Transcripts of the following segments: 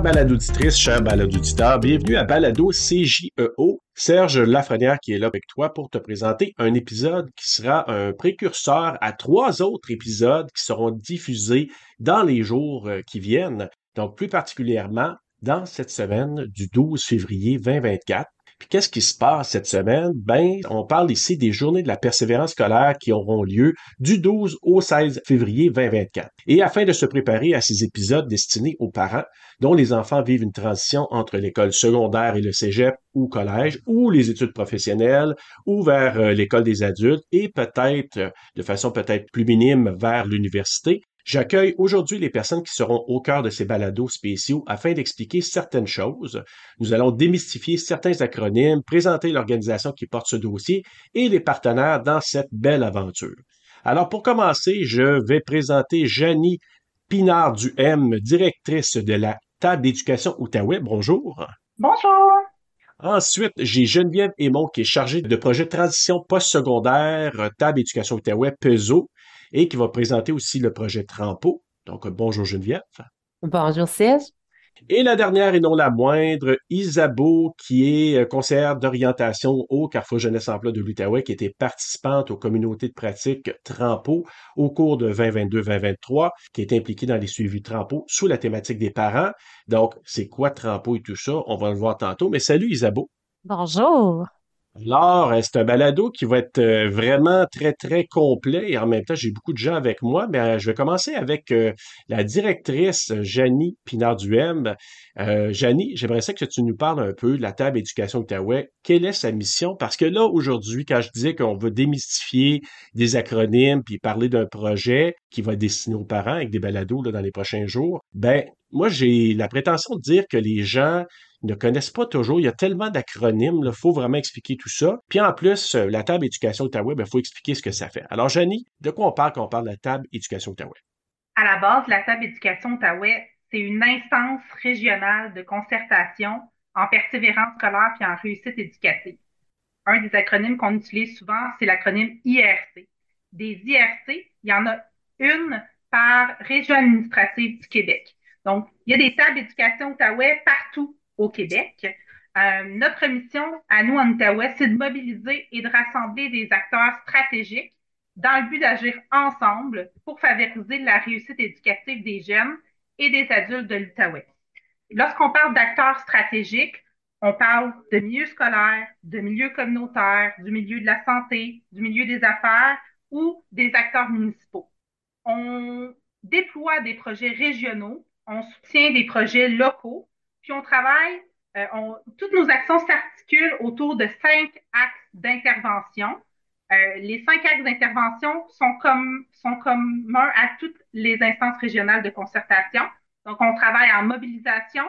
Chers baladauditrices, chers baladoditeurs, bienvenue à Balado CJEO. Serge Lafrenière qui est là avec toi pour te présenter un épisode qui sera un précurseur à trois autres épisodes qui seront diffusés dans les jours euh, qui viennent. Donc plus particulièrement dans cette semaine du 12 février 2024 puis qu'est-ce qui se passe cette semaine? Ben, on parle ici des journées de la persévérance scolaire qui auront lieu du 12 au 16 février 2024. Et afin de se préparer à ces épisodes destinés aux parents dont les enfants vivent une transition entre l'école secondaire et le cégep ou collège ou les études professionnelles ou vers euh, l'école des adultes et peut-être de façon peut-être plus minime vers l'université, J'accueille aujourd'hui les personnes qui seront au cœur de ces balados spéciaux afin d'expliquer certaines choses. Nous allons démystifier certains acronymes, présenter l'organisation qui porte ce dossier et les partenaires dans cette belle aventure. Alors pour commencer, je vais présenter Janie Pinard du M, directrice de la table d'éducation Outaouais. Bonjour. Bonjour. Ensuite, j'ai Geneviève Aymon qui est chargée de projet de transition postsecondaire, table d'éducation Outaouais, PESO et qui va présenter aussi le projet Trampo. Donc, bonjour Geneviève. Bonjour Serge. Et la dernière et non la moindre, Isabeau, qui est euh, conseillère d'orientation au Carrefour Jeunesse Emploi de l'Outaouais, qui était participante aux communautés de pratique Trampo au cours de 2022-2023, qui est impliquée dans les suivis Trampo sous la thématique des parents. Donc, c'est quoi Trampo et tout ça? On va le voir tantôt. Mais salut Isabeau. Bonjour. Alors, euh, c'est un balado qui va être euh, vraiment très, très complet et en même temps, j'ai beaucoup de gens avec moi. Mais euh, je vais commencer avec la directrice Janie Pinard-Duhem. Euh, Janie, j'aimerais ça que tu nous parles un peu de la table éducation Outaouais. Quelle est sa mission? Parce que là, aujourd'hui, quand je disais qu'on veut démystifier des acronymes puis parler d'un projet qui va destiner aux parents avec des balados là, dans les prochains jours, ben, moi, j'ai la prétention de dire que les gens ne connaissent pas toujours. Il y a tellement d'acronymes, il faut vraiment expliquer tout ça. Puis en plus, euh, la table éducation Outaouais, il ben, faut expliquer ce que ça fait. Alors, Janie, de quoi on parle quand on parle de la table éducation Outaouais? À la base, la table éducation Outaouais, c'est une instance régionale de concertation en persévérance scolaire et en réussite éducative. Un des acronymes qu'on utilise souvent, c'est l'acronyme IRC. Des IRC, il y en a une par région administrative du Québec. Donc, il y a des tables d'éducation Outaouais partout au Québec. Euh, notre mission à nous en Outaouais, c'est de mobiliser et de rassembler des acteurs stratégiques dans le but d'agir ensemble pour favoriser la réussite éducative des jeunes et des adultes de l'Outaouais. Lorsqu'on parle d'acteurs stratégiques, on parle de milieu scolaire, de milieu communautaire, du milieu de la santé, du milieu des affaires ou des acteurs municipaux. On déploie des projets régionaux, on soutient des projets locaux puis on travaille, euh, toutes nos actions s'articulent autour de cinq axes d'intervention. Euh, les cinq axes d'intervention sont comme sont communs à toutes les instances régionales de concertation. Donc, on travaille en mobilisation,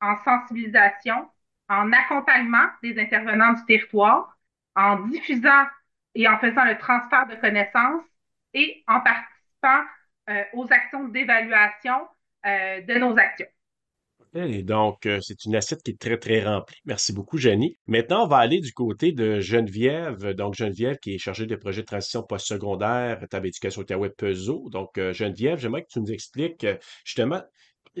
en sensibilisation, en accompagnement des intervenants du territoire, en diffusant et en faisant le transfert de connaissances et en participant euh, aux actions d'évaluation de nos actions. Et donc, euh, c'est une assiette qui est très, très remplie. Merci beaucoup, Jenny. Maintenant, on va aller du côté de Geneviève. Donc, Geneviève qui est chargée de projet de transition postsecondaire, Table Éducation Outaouais PESO. Donc, euh, Geneviève, j'aimerais que tu nous expliques euh, justement,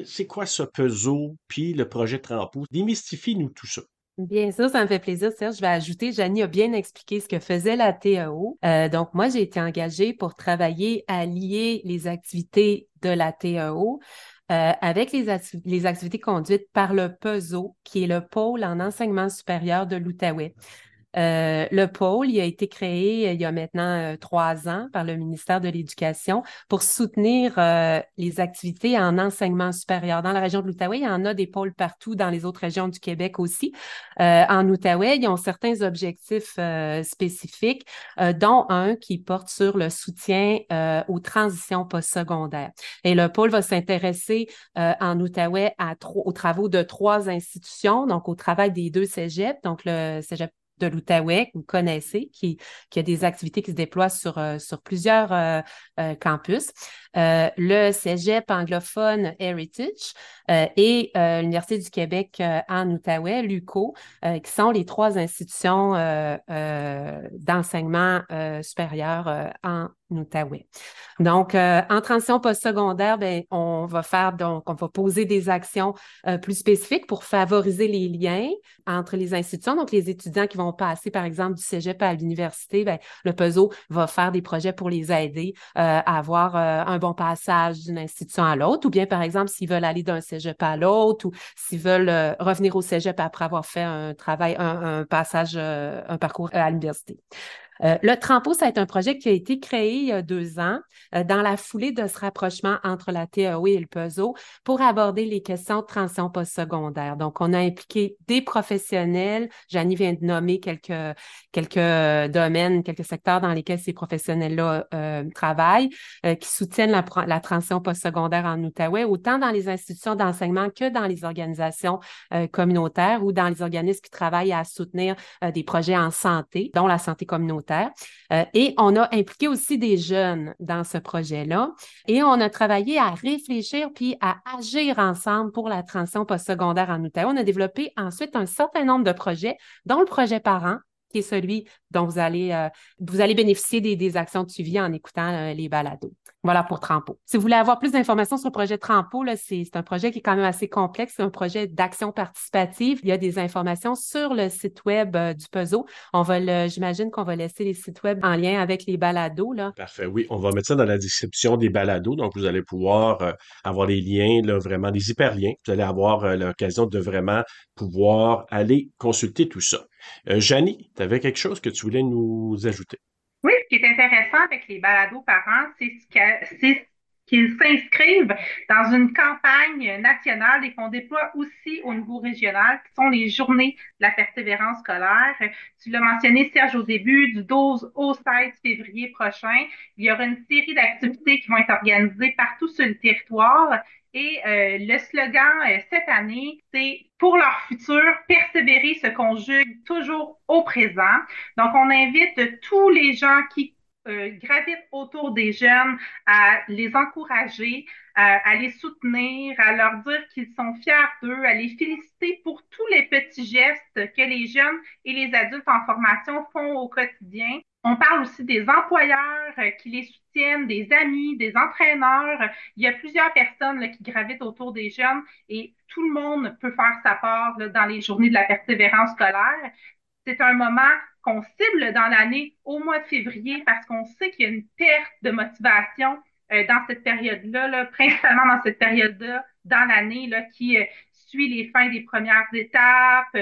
c'est quoi ce PESO, puis le projet Trampo. Démystifie-nous tout ça. Bien sûr, ça me fait plaisir, Serge. Je vais ajouter, Janie a bien expliqué ce que faisait la TAO. donc, moi, j'ai été engagée pour travailler à lier les activités de la TAO euh, avec les, activités conduites par le PESO, qui est le pôle en enseignement supérieur de l'Outaouais. Euh, le pôle, il a été créé euh, il y a maintenant euh, trois ans par le ministère de l'Éducation pour soutenir les activités en enseignement supérieur. Dans la région de l'Outaouais, il y en a des pôles partout dans les autres régions du Québec aussi. en Outaouais, ils ont certains objectifs spécifiques, dont un qui porte sur le soutien aux transitions postsecondaires. Et le pôle va s'intéresser en Outaouais aux travaux de trois institutions, donc au travail des deux cégeps, donc le cégep de l'Outaouais, que vous connaissez, qui, a des activités qui se déploient sur, euh, plusieurs euh, euh, campus. le Cégep anglophone Heritage et l'Université du Québec en Outaouais, l'UCO, qui sont les trois institutions d'enseignement supérieur en Donc, euh, en transition postsecondaire, ben, on va faire donc, on va poser des actions euh, plus spécifiques pour favoriser les liens entre les institutions. Donc, les étudiants qui vont passer, par exemple, du cégep à l'université, ben, le PESO va faire des projets pour les aider euh, à avoir un bon passage d'une institution à l'autre. Ou bien, par exemple, s'ils veulent aller d'un cégep à l'autre ou s'ils veulent revenir au cégep après avoir fait un travail, un passage, un parcours à l'université. Euh, le Trampo, ça a été un projet qui a été créé il y a deux ans euh, dans la foulée de ce rapprochement entre la TAO et le PESO pour aborder les questions de transition postsecondaire. Donc, on a impliqué des professionnels. Janie vient de nommer quelques, quelques domaines, quelques secteurs dans lesquels ces professionnels-là euh, travaillent, qui soutiennent la, la transition postsecondaire en Outaouais, autant dans les institutions d'enseignement que dans les organisations communautaires ou dans les organismes qui travaillent à soutenir des projets en santé, dont la santé communautaire euh, et on a impliqué aussi des jeunes dans ce projet-là. Et on a travaillé à réfléchir puis à agir ensemble pour la transition postsecondaire en Outaouais. On a développé ensuite un certain nombre de projets, dont le projet parent, qui est celui dont vous allez, euh, bénéficier des, actions de suivi en écoutant euh, les balados. Voilà pour Trampo. Si vous voulez avoir plus d'informations sur le projet Trampo, c'est un projet qui est quand même assez complexe. C'est un projet d'action participative. Il y a des informations sur le site web euh, du PESO. On va j'imagine qu'on va laisser les sites web en lien avec les balados. Là. Parfait. Oui, on va mettre ça dans la description des balados. Donc, vous allez pouvoir avoir les liens, là, vraiment des hyperliens. Vous allez avoir l'occasion de vraiment pouvoir aller consulter tout ça. Euh, Janie, tu avais quelque chose que tu voulais nous ajouter? Ce qui est intéressant avec les balados parents, c'est ce qu'ils s'inscrivent dans une campagne nationale et qu'on déploie aussi au niveau régional, qui sont les journées de la persévérance scolaire. Tu l'as mentionné, Serge, au début, du 12 au 16 février prochain, il y aura une série d'activités qui vont être organisées partout sur le territoire et euh, le slogan euh, cette année, c'est pour leur futur, persévérer se conjugue toujours au présent. Donc, on invite tous les gens qui euh, gravitent autour des jeunes à les encourager, à, les soutenir, à leur dire qu'ils sont fiers d'eux, à les féliciter pour tous les petits gestes que les jeunes et les adultes en formation font au quotidien. On parle aussi des employeurs euh, qui les soutiennent, des amis, des entraîneurs. Il y a plusieurs personnes qui gravitent autour des jeunes et tout le monde peut faire sa part dans les journées de la persévérance scolaire. C'est un moment qu'on cible dans l'année au mois de février parce qu'on sait qu'il y a une perte de motivation euh, dans cette période-là, principalement dans cette période-là, dans l'année qui euh, suit les fins des premières étapes.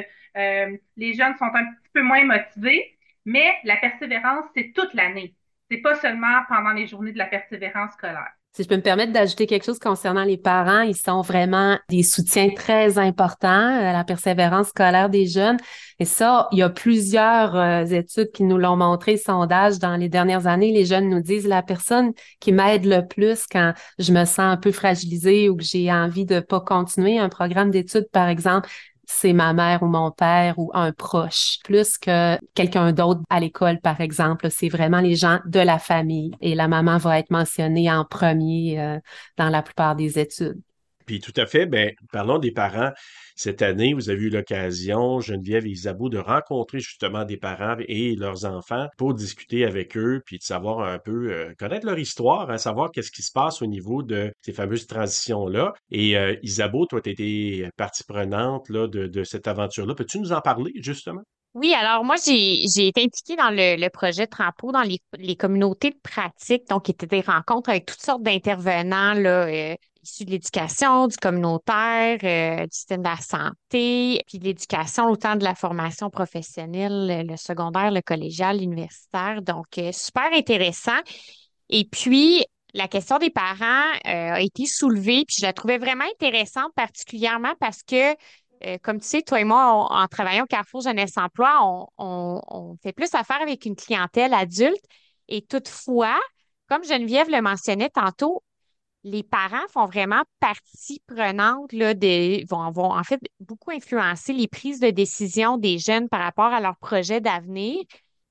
les jeunes sont un petit peu moins motivés. Mais la persévérance, c'est toute l'année. C'est pas seulement pendant les journées de la persévérance scolaire. Si je peux me permettre d'ajouter quelque chose concernant les parents, ils sont vraiment des soutiens très importants à la persévérance scolaire des jeunes. Et ça, il y a plusieurs euh, études qui nous l'ont montré, sondages dans les dernières années. Les jeunes nous disent la personne qui m'aide le plus quand je me sens un peu fragilisée ou que j'ai envie de pas continuer un programme d'études, par exemple, c'est ma mère ou mon père ou un proche, plus que quelqu'un d'autre à l'école, par exemple. C'est vraiment les gens de la famille et la maman va être mentionnée en premier euh, dans la plupart des études. Puis tout à fait, ben, parlons des parents. Cette année, vous avez eu l'occasion, Geneviève et Isabeau, de rencontrer justement des parents et leurs enfants pour discuter avec eux, puis de savoir un peu, euh, connaître leur histoire, hein, savoir qu'est-ce qui se passe au niveau de ces fameuses transitions-là. Et euh, Isabeau, toi, tu été partie prenante là, de, cette aventure-là. Peux-tu nous en parler, justement? Oui, alors moi, j'ai, été impliquée dans le, projet Trampo, dans les, communautés de pratique, donc qui étaient des rencontres avec toutes sortes d'intervenants, là, euh, issus de l'éducation, du communautaire, euh, du système de la santé, puis de l'éducation, autant de la formation professionnelle, le secondaire, le collégial, l'universitaire. Donc, euh, super intéressant. Et puis, la question des parents euh, a été soulevée, puis je la trouvais vraiment intéressante, particulièrement parce que, comme tu sais, toi et moi, en travaillant au Carrefour Jeunesse Emploi, on, on fait plus affaire avec une clientèle adulte. Et toutefois, comme Geneviève le mentionnait tantôt, les parents font vraiment partie prenante, là, vont, vont en fait beaucoup influencer les prises de décision des jeunes par rapport à leurs projets d'avenir.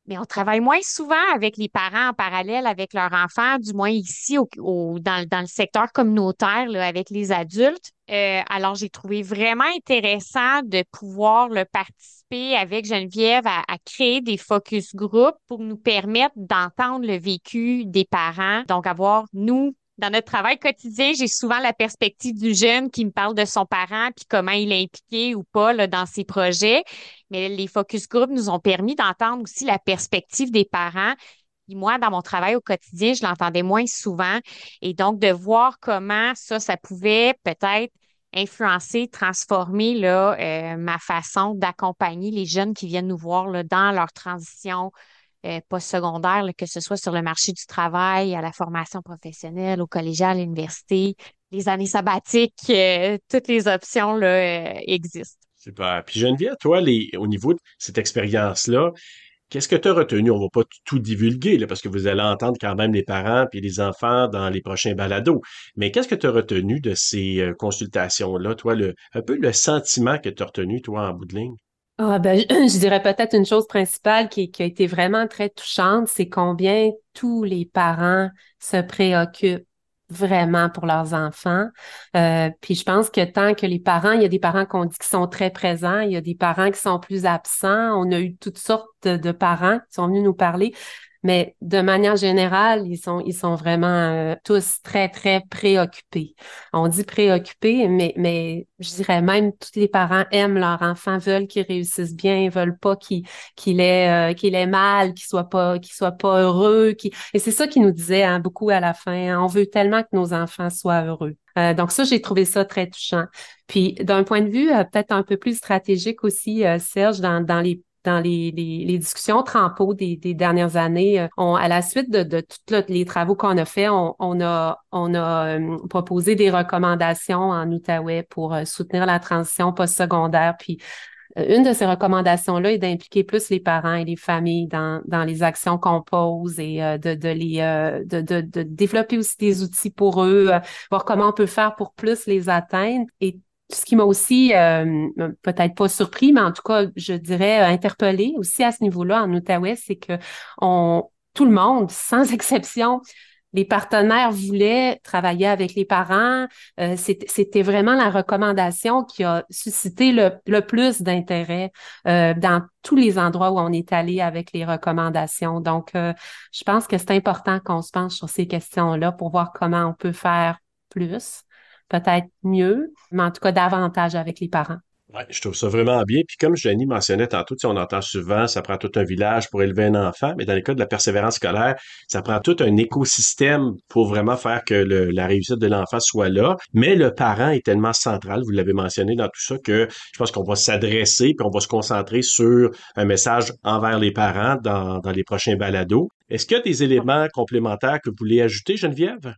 mais on travaille moins souvent avec les parents en parallèle avec leurs enfants, du moins ici au, dans, le secteur communautaire avec les adultes. Euh, alors, j'ai trouvé vraiment intéressant de pouvoir participer avec Geneviève à, à, créer des focus group pour nous permettre d'entendre le vécu des parents. Donc, avoir, nous, dans notre travail quotidien, j'ai souvent la perspective du jeune qui me parle de son parent puis comment il est impliqué ou pas là, dans ses projets. Mais les focus group nous ont permis d'entendre aussi la perspective des parents. Moi, dans mon travail au quotidien, je l'entendais moins souvent. Et donc, de voir comment ça, ça pouvait peut-être influencer, transformer là, euh, ma façon d'accompagner les jeunes qui viennent nous voir là, dans leur transition euh, postsecondaire, que ce soit sur le marché du travail, à la formation professionnelle, au collégial, à l'université, les années sabbatiques, euh, toutes les options là, euh, existent. Super. Puis Geneviève, toi, au niveau de cette expérience-là, Qu'est-ce que tu as retenu? On va pas tout divulguer, là, parce que vous allez entendre quand même les parents et les enfants dans les prochains balados. Mais qu'est-ce que tu as retenu de ces euh, consultations-là, toi, le, un peu le sentiment que tu as retenu, toi, en bout de ligne? Ah, ben, je dirais peut-être une chose principale qui, a été vraiment très touchante, c'est combien tous les parents se préoccupent vraiment pour leurs enfants. Euh, puis je pense que tant que les parents, il y a des parents qu'on dit qui sont très présents, il y a des parents qui sont plus absents. On a eu toutes sortes de parents qui sont venus nous parler. Mais de manière générale, ils sont, ils sont vraiment euh, tous très, très préoccupés. On dit préoccupés, mais, mais je dirais même tous les parents aiment leur enfant, veulent qu'il réussisse bien, veulent pas qu'il ait, euh, qu'il ait mal, qu'il soit pas, qu'il soit pas heureux. Et c'est ça qu'ils nous disaient hein, beaucoup à la fin. Hein. on veut tellement que nos enfants soient heureux. Euh, donc ça, j'ai trouvé ça très touchant. Puis d'un point de vue peut-être un peu plus stratégique aussi, Serge, dans, dans les dans les, les, discussions Trampo des, dernières années. Euh, à la suite de, tous les travaux qu'on a faits, on, a, on a euh, proposé des recommandations en Outaouais pour euh, soutenir la transition postsecondaire. Puis une de ces recommandations-là est d'impliquer plus les parents et les familles dans, dans les actions qu'on pose et de, de, les, de, développer aussi des outils pour eux, voir comment on peut faire pour plus les atteindre. Et ce qui m'a aussi euh, peut-être pas surpris, mais en tout cas, je dirais euh, interpellé aussi à ce niveau-là en Outaouais, c'est que on, tout le monde, sans exception, les partenaires voulaient travailler avec les parents. Euh, C'était vraiment la recommandation qui a suscité le, plus d'intérêt euh, dans tous les endroits où on est allé avec les recommandations. Donc, euh, je pense que c'est important qu'on se penche sur ces questions-là pour voir comment on peut faire plus peut-être mieux, mais en tout cas davantage avec les parents. Ouais, je trouve ça vraiment bien. Puis comme Jenny mentionnait tantôt, on entend souvent, ça prend tout un village pour élever un enfant, mais dans le cas de la persévérance scolaire, ça prend tout un écosystème pour vraiment faire que la réussite de l'enfant soit là. Mais le parent est tellement central, vous l'avez mentionné dans tout ça, que je pense qu'on va s'adresser puis on va se concentrer sur un message envers les parents dans, dans les prochains balados. Est-ce qu'il y a des éléments complémentaires que vous voulez ajouter, Geneviève?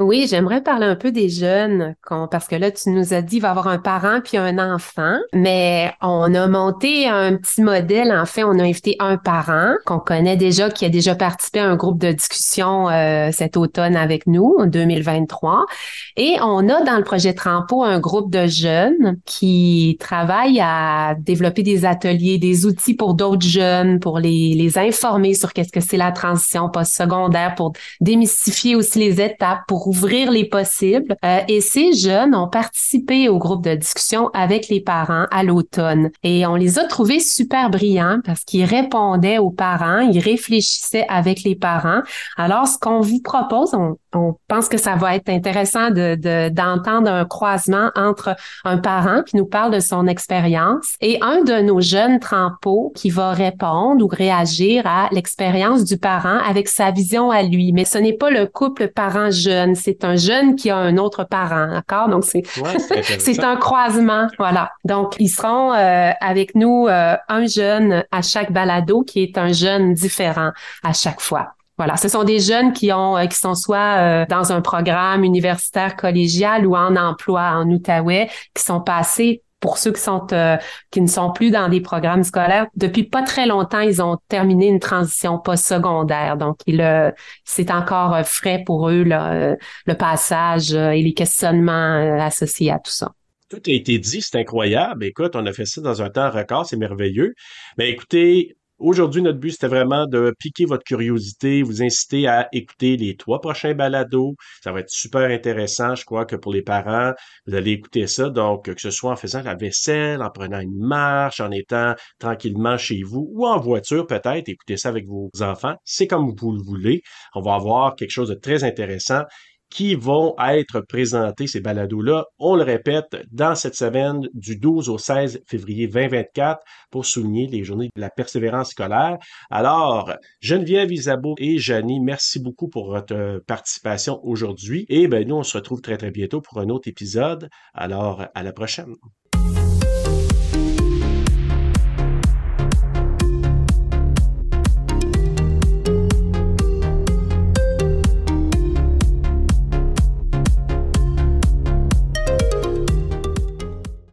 Oui, j'aimerais parler un peu des jeunes, parce que là, tu nous as dit qu'il va avoir un parent puis un enfant, mais on a monté un petit modèle. En fait, on a invité un parent qu'on connaît déjà, qui a déjà participé à un groupe de discussion euh, cet automne avec nous, en 2023. Et on a dans le projet Trampo un groupe de jeunes qui travaillent à développer des ateliers, des outils pour d'autres jeunes, pour les, les informer sur qu'est-ce que c'est la transition post-secondaire, pour démystifier aussi les étapes, pour ouvrir les possibles. Euh, et ces jeunes ont participé au groupe de discussion avec les parents à l'automne. Et on les a trouvés super brillants parce qu'ils répondaient aux parents, ils réfléchissaient avec les parents. Alors, ce qu'on vous propose, on, on pense que ça va être intéressant de, d'entendre un croisement entre un parent qui nous parle de son expérience et un de nos jeunes trempeaux qui va répondre ou réagir à l'expérience du parent avec sa vision à lui. Mais ce n'est pas le couple parent-jeune, c'est un jeune qui a un autre parent, d'accord? Donc, c'est, c'est un croisement, voilà. Donc, ils seront euh, avec nous euh, un jeune à chaque balado qui est un jeune différent à chaque fois. Voilà, ce sont des jeunes qui ont euh, qui sont soit dans un programme universitaire collégial ou en emploi en Outaouais, qui sont passés pour ceux qui sont euh, qui ne sont plus dans des programmes scolaires, depuis pas très longtemps, ils ont terminé une transition post-secondaire. Donc, il, euh, c'est encore euh, frais pour eux le passage et les questionnements associés à tout ça. Tout a été dit, c'est incroyable. Écoute, on a fait ça dans un temps record, c'est merveilleux. Mais écoutez, Aujourd'hui, notre but, c'était vraiment de piquer votre curiosité, vous inciter à écouter les trois prochains balados. Ça va être super intéressant. Je crois que pour les parents, vous allez écouter ça. Donc, que ce soit en faisant la vaisselle, en prenant une marche, en étant tranquillement chez vous ou en voiture peut-être, écoutez ça avec vos enfants. C'est comme vous le voulez. On va avoir quelque chose de très intéressant qui vont être présentés, ces balados-là, on le répète, dans cette semaine du 12 au 16 février 2024 pour souligner les journées de la persévérance scolaire. Alors, Geneviève Isabeau et Janie, merci beaucoup pour votre participation aujourd'hui. Et ben, nous, on se retrouve très, très bientôt pour un autre épisode. Alors, à la prochaine.